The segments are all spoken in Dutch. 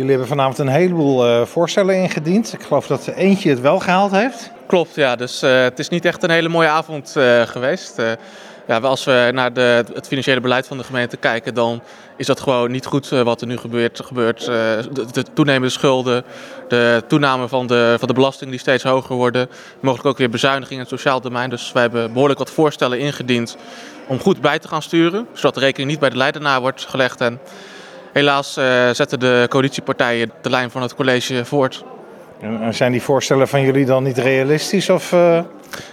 Jullie hebben vanavond een heleboel uh, voorstellen ingediend. Ik geloof dat eentje het wel gehaald heeft. Klopt, ja. Dus uh, het is niet echt een hele mooie avond uh, geweest. ja, als we naar de, het financiële beleid van de gemeente kijken, dan is dat gewoon niet goed wat er nu gebeurt. gebeurt de, de, toenemende schulden, de toename van de, van de belasting die steeds hoger worden. Mogelijk ook weer bezuinigingen in het sociaal domein. Dus wij hebben behoorlijk wat voorstellen ingediend om goed bij te gaan sturen. Zodat de rekening niet bij de leidenaar wordt gelegd. En Helaas uh, zetten de coalitiepartijen de lijn van het college voort. En zijn die voorstellen van jullie dan niet realistisch? Of, uh...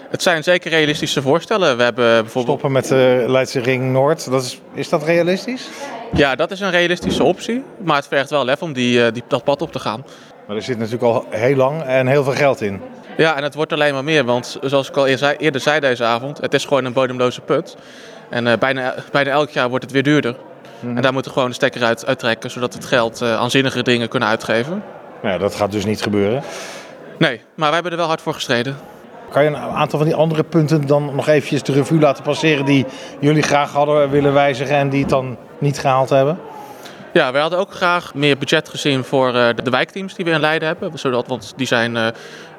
Het zijn zeker realistische voorstellen. We hebben bijvoorbeeld... Stoppen met de Leidse Ring Noord, dat is, is dat realistisch? Ja, dat is een realistische optie. Maar het vergt wel lef om die, eh, die, dat pad op te gaan. Maar er zit natuurlijk al heel lang en heel veel geld in. Ja, en het wordt alleen maar meer. Want zoals ik al eerder zei deze avond, het is gewoon een bodemloze put. En bijna, bijna elk jaar wordt het weer duurder. En daar moeten we gewoon de stekker uit uittrekken, zodat het geld uh, aan zinnige dingen kunnen uitgeven. Ja, dat gaat dus niet gebeuren. Nee, maar wij hebben er wel hard voor gestreden. Kan je een aantal van die andere punten dan nog eventjes de revue laten passeren die jullie graag hadden willen wijzigen en die het dan niet gehaald hebben? Ja, wij hadden ook graag meer budget gezien voor uh, de wijkteams die we in Leiden hebben. Zodat, want die zijn uh,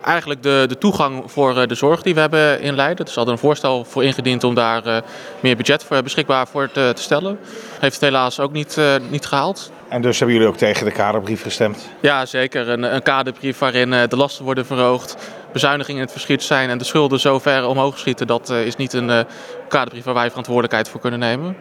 eigenlijk de, de toegang voor uh, de zorg die we hebben in Leiden. Dus we hadden een voorstel voor ingediend om daar meer budget voor beschikbaar voor te, te stellen. Heeft het helaas ook niet, niet gehaald. En dus hebben jullie ook tegen de kaderbrief gestemd? Ja, zeker. Een, een kaderbrief waarin de lasten worden verhoogd, bezuinigingen in het verschiet zijn en de schulden zo ver omhoog schieten. Dat is niet een kaderbrief waar wij verantwoordelijkheid voor kunnen nemen.